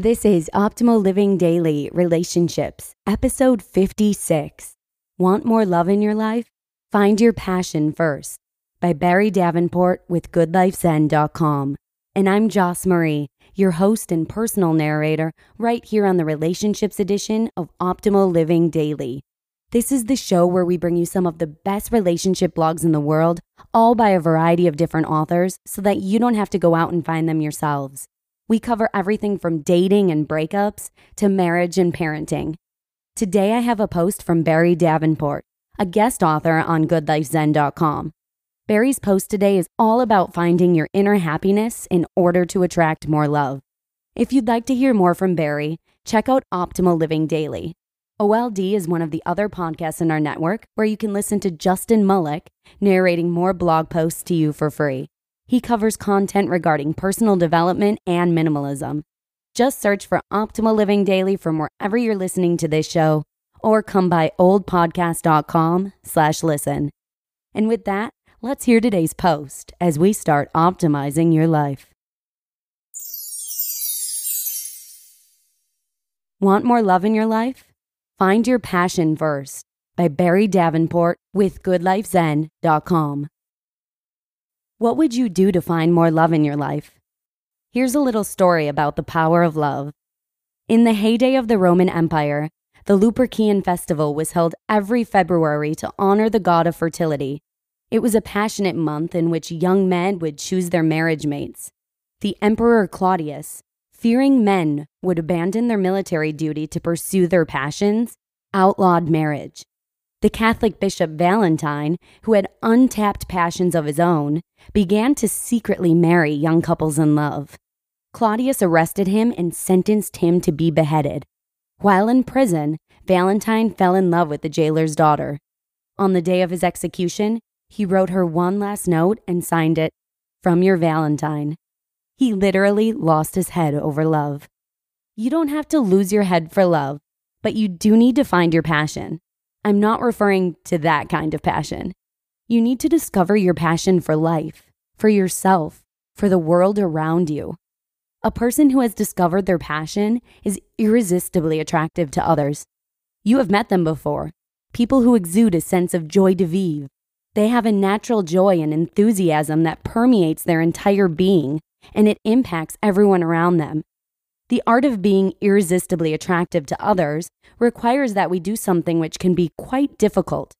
This is Optimal Living Daily Relationships, episode 56. Want more love in your life? Find your passion first by Barrie Davenport with GoodLifeZen.com. And I'm Joss Marie, your host and personal narrator, right here on the Relationships edition of Optimal Living Daily. This is the show where we bring you some of the best relationship blogs in the world, all by a variety of different authors, so that you don't have to go out and find them yourselves. We cover everything from dating and breakups to marriage and parenting. Today, I have a post from Barrie Davenport, a guest author on GoodLifeZen.com. Barrie's post today is all about finding your inner happiness in order to attract more love. If you'd like to hear more from Barrie, check out Optimal Living Daily. OLD is one of the other podcasts in our network where you can listen to Justin Malik narrating more blog posts to you for free. He covers content regarding personal development and minimalism. Just search for Optimal Living Daily from wherever you're listening to this show or come by oldpodcast.com slash listen. And with that, let's hear today's post as we start optimizing your life. Want more love in your life? Find Your Passion First by Barrie Davenport with GoodLifeZen.com. What would you do to find more love in your life? Here's a little story about the power of love. In the heyday of the Roman Empire, the Lupercian festival was held every February to honor the god of fertility. It was a passionate month in which young men would choose their marriage mates. The Emperor Claudius, fearing men would abandon their military duty to pursue their passions, outlawed marriage. The Catholic Bishop Valentine, who had untapped passions of his own, began to secretly marry young couples in love. Claudius arrested him and sentenced him to be beheaded. While in prison, Valentine fell in love with the jailer's daughter. On the day of his execution, he wrote her one last note and signed it, From your Valentine. He literally lost his head over love. You don't have to lose your head for love, but you do need to find your passion. I'm not referring to that kind of passion. You need to discover your passion for life, for yourself, for the world around you. A person who has discovered their passion is irresistibly attractive to others. You have met them before. People who exude a sense of joie de vivre. They have a natural joy and enthusiasm that permeates their entire being and it impacts everyone around them. The art of being irresistibly attractive to others requires that we do something which can be quite difficult.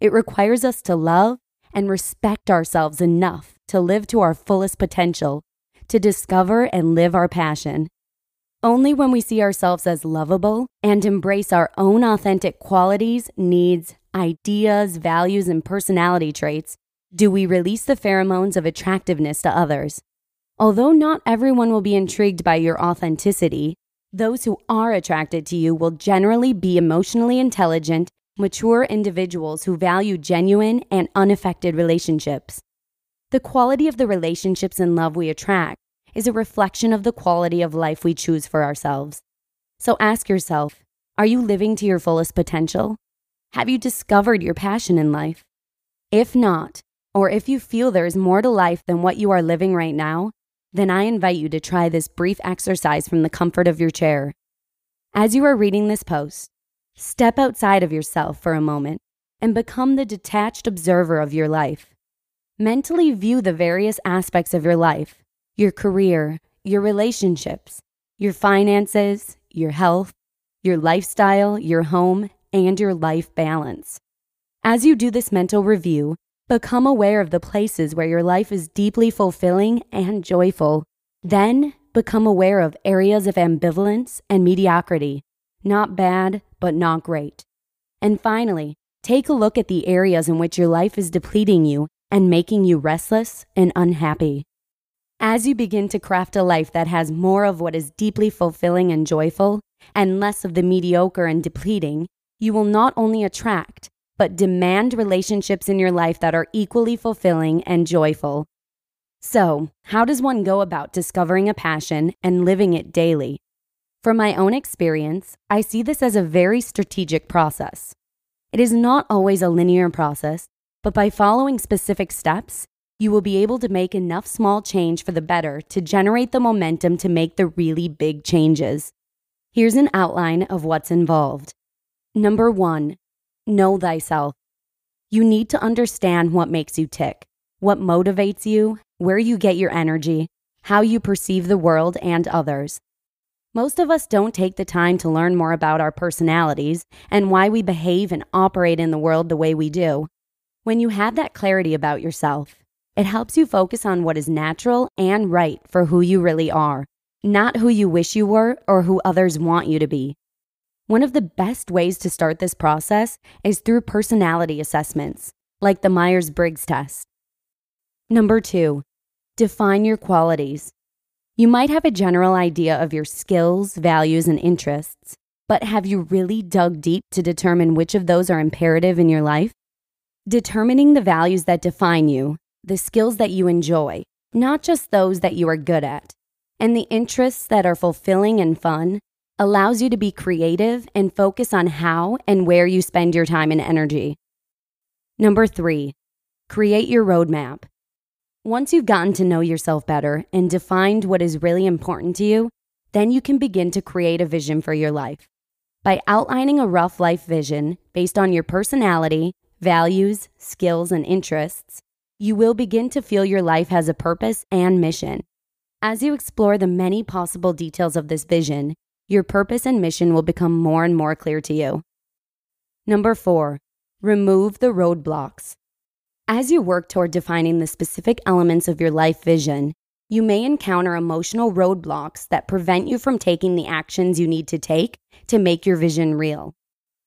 It requires us to love and respect ourselves enough to live to our fullest potential, to discover and live our passion. Only when we see ourselves as lovable and embrace our own authentic qualities, needs, ideas, values, and personality traits do we release the pheromones of attractiveness to others. Although not everyone will be intrigued by your authenticity, those who are attracted to you will generally be emotionally intelligent, mature individuals who value genuine and unaffected relationships. The quality of the relationships and love we attract is a reflection of the quality of life we choose for ourselves. So ask yourself are you living to your fullest potential? Have you discovered your passion in life? If not, or if you feel there is more to life than what you are living right now, then I invite you to try this brief exercise from the comfort of your chair. As you are reading this post, step outside of yourself for a moment and become the detached observer of your life. Mentally view the various aspects of your life your career, your relationships, your finances, your health, your lifestyle, your home, and your life balance. As you do this mental review, Become aware of the places where your life is deeply fulfilling and joyful. Then become aware of areas of ambivalence and mediocrity, not bad, but not great. And finally, take a look at the areas in which your life is depleting you and making you restless and unhappy. As you begin to craft a life that has more of what is deeply fulfilling and joyful and less of the mediocre and depleting, you will not only attract, but demand relationships in your life that are equally fulfilling and joyful. So, how does one go about discovering a passion and living it daily? From my own experience, I see this as a very strategic process. It is not always a linear process, but by following specific steps, you will be able to make enough small change for the better to generate the momentum to make the really big changes. Here's an outline of what's involved. Number one, know thyself. You need to understand what makes you tick, what motivates you, where you get your energy, how you perceive the world and others. Most of us don't take the time to learn more about our personalities and why we behave and operate in the world the way we do. When you have that clarity about yourself, it helps you focus on what is natural and right for who you really are, not who you wish you were or who others want you to be. One of the best ways to start this process is through personality assessments, like the Myers Briggs test. Number two, define your qualities. You might have a general idea of your skills, values, and interests, but have you really dug deep to determine which of those are imperative in your life? Determining the values that define you, the skills that you enjoy, not just those that you are good at, and the interests that are fulfilling and fun allows you to be creative and focus on how and where you spend your time and energy. Number three, create your roadmap. Once you've gotten to know yourself better and defined what is really important to you, then you can begin to create a vision for your life. By outlining a rough life vision based on your personality, values, skills, and interests, you will begin to feel your life has a purpose and mission. As you explore the many possible details of this vision, your purpose and mission will become more and more clear to you. Number four, remove the roadblocks. As you work toward defining the specific elements of your life vision, you may encounter emotional roadblocks that prevent you from taking the actions you need to take to make your vision real.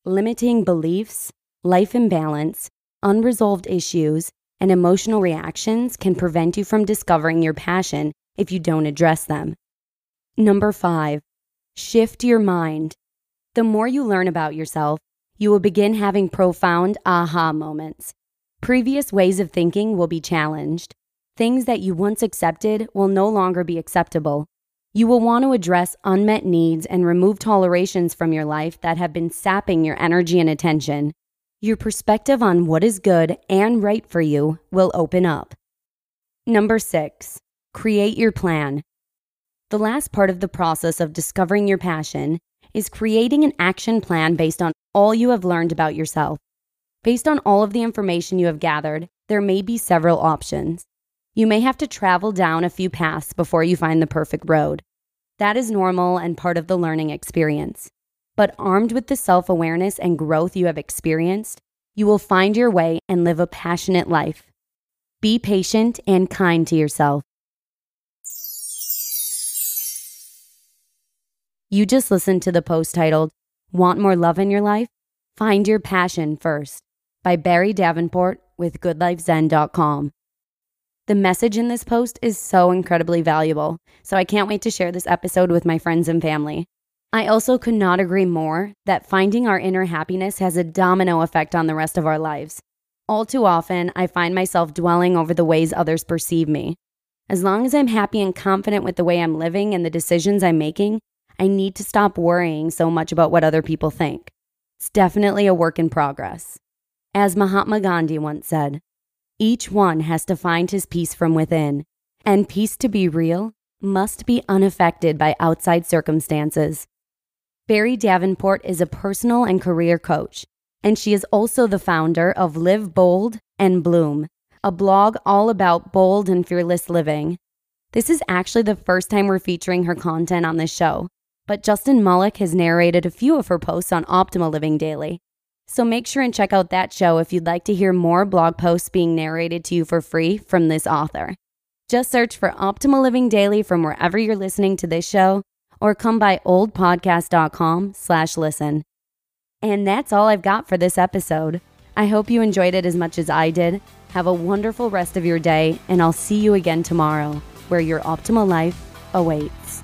Limiting beliefs, life imbalance, unresolved issues, and emotional reactions can prevent you from discovering your passion if you don't address them. Number five, shift your mind. The more you learn about yourself, you will begin having profound aha moments. Previous ways of thinking will be challenged. Things that you once accepted will no longer be acceptable. You will want to address unmet needs and remove tolerations from your life that have been sapping your energy and attention. Your perspective on what is good and right for you will open up. Number six, Create your plan. The last part of the process of discovering your passion is creating an action plan based on all you have learned about yourself. Based on all of the information you have gathered, there may be several options. You may have to travel down a few paths before you find the perfect road. That is normal and part of the learning experience. But armed with the self awareness and growth you have experienced, you will find your way and live a passionate life. Be patient and kind to yourself. You just listened to the post titled, Want More Love in Your Life? Find Your Passion First by Barrie Davenport with GoodLifeZen.com. The message in this post is so incredibly valuable, so I can't wait to share this episode with my friends and family. I also could not agree more that finding our inner happiness has a domino effect on the rest of our lives. All too often, I find myself dwelling over the ways others perceive me. As long as I'm happy and confident with the way I'm living and the decisions I'm making, I need to stop worrying so much about what other people think. It's definitely a work in progress. As Mahatma Gandhi once said, each one has to find his peace from within, and peace to be real must be unaffected by outside circumstances. Barrie Davenport is a personal and career coach, and she is also the founder of Live Bold and Bloom, a blog all about bold and fearless living. This is actually the first time we're featuring her content on this show, but Justin Malik has narrated a few of her posts on Optimal Living Daily. So make sure and check out that show if you'd like to hear more blog posts being narrated to you for free from this author. Just search for Optimal Living Daily from wherever you're listening to this show or come by oldpodcast.com slash listen. And that's all I've got for this episode. I hope you enjoyed it as much as I did. Have a wonderful rest of your day, and I'll see you again tomorrow, where your optimal life awaits.